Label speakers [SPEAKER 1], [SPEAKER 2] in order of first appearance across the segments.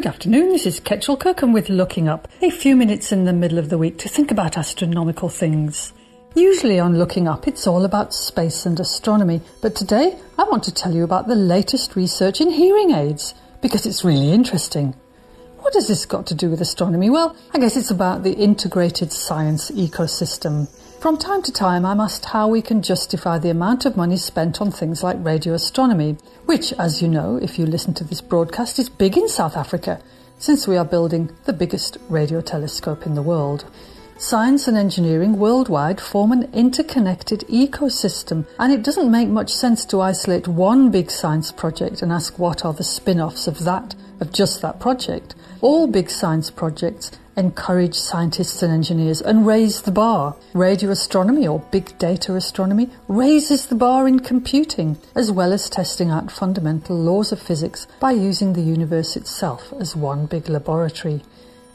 [SPEAKER 1] Good afternoon, this is Ketchel Kirkham with Looking Up, a few minutes in the middle of the week to think about astronomical things. Usually on Looking Up, it's all about space and astronomy, but today I want to tell you about the latest research in hearing aids, because it's really interesting. What has this got to do with astronomy? Well, I guess it's about the integrated science ecosystem. From time to time, I'm asked how we can justify the amount of money spent on things like radio astronomy, which, as you know, if you listen to this broadcast, is big in South Africa, since we are building the biggest radio telescope in the world. Science and engineering worldwide form an interconnected ecosystem, and it doesn't make much sense to isolate one big science project and ask what are the spin offs of that, of just that project. All big science projects encourage scientists and engineers and raise the bar. Radio astronomy or big data astronomy raises the bar in computing, as well as testing out fundamental laws of physics by using the universe itself as one big laboratory.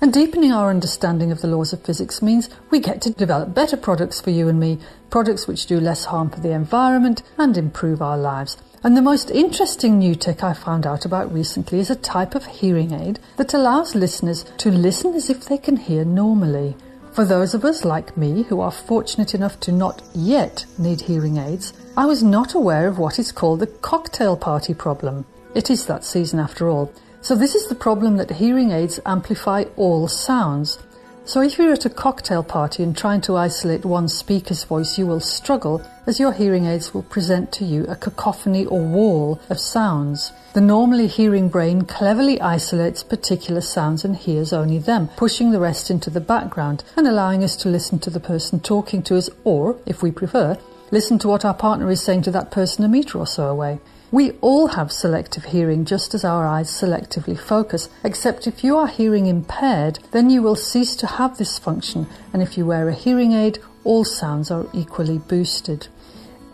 [SPEAKER 1] And deepening our understanding of the laws of physics means we get to develop better products for you and me, products which do less harm for the environment and improve our lives. And the most interesting new tech I found out about recently is a type of hearing aid that allows listeners to listen as if they can hear normally. For those of us like me who are fortunate enough to not yet need hearing aids, I was not aware of what is called the cocktail party problem. It is that season after all. So this is the problem that hearing aids amplify all sounds. So if you're at a cocktail party and trying to isolate one speaker's voice, you will struggle as your hearing aids will present to you a cacophony or wall of sounds. The normally hearing brain cleverly isolates particular sounds and hears only them, pushing the rest into the background and allowing us to listen to the person talking to us or, if we prefer, listen to what our partner is saying to that person a metre or so away. We all have selective hearing just as our eyes selectively focus, except if you are hearing impaired, then you will cease to have this function, and if you wear a hearing aid, all sounds are equally boosted.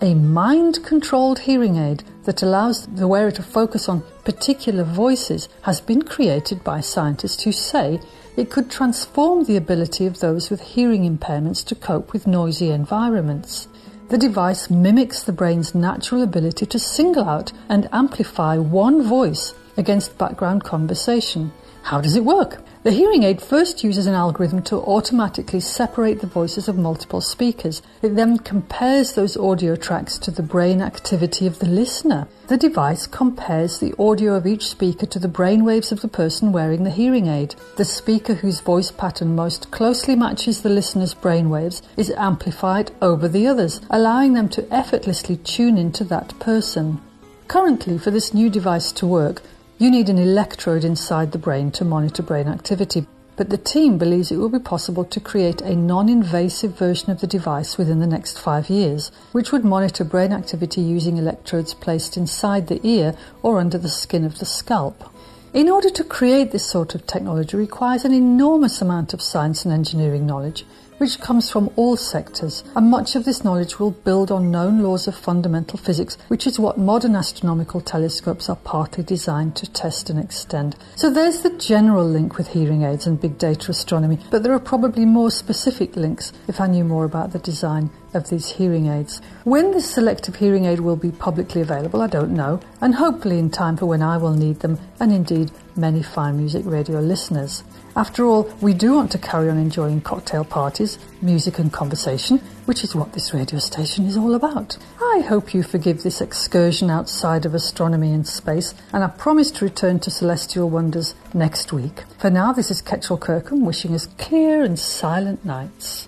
[SPEAKER 1] A mind controlled hearing aid that allows the wearer to focus on particular voices has been created by scientists who say it could transform the ability of those with hearing impairments to cope with noisy environments. The device mimics the brain's natural ability to single out and amplify one voice against background conversation. How does it work? The hearing aid first uses an algorithm to automatically separate the voices of multiple speakers. It then compares those audio tracks to the brain activity of the listener. The device compares the audio of each speaker to the brain waves of the person wearing the hearing aid. The speaker whose voice pattern most closely matches the listener's brain waves is amplified over the others, allowing them to effortlessly tune into that person. Currently, for this new device to work, you need an electrode inside the brain to monitor brain activity, but the team believes it will be possible to create a non invasive version of the device within the next five years, which would monitor brain activity using electrodes placed inside the ear or under the skin of the scalp. In order to create this sort of technology requires an enormous amount of science and engineering knowledge, which comes from all sectors, and much of this knowledge will build on known laws of fundamental physics, which is what modern astronomical telescopes are partly designed to test and extend. So there's the general link with hearing aids and big data astronomy, but there are probably more specific links if I knew more about the design of these hearing aids. When this selective hearing aid will be publicly available, I don't know, and hopefully in time for when I will need them, and indeed many Fine Music Radio listeners. After all, we do want to carry on enjoying cocktail parties, music, and conversation, which is what this radio station is all about. I hope you forgive this excursion outside of astronomy and space, and I promise to return to celestial wonders next week. For now, this is Ketchel Kirkham wishing us clear and silent nights.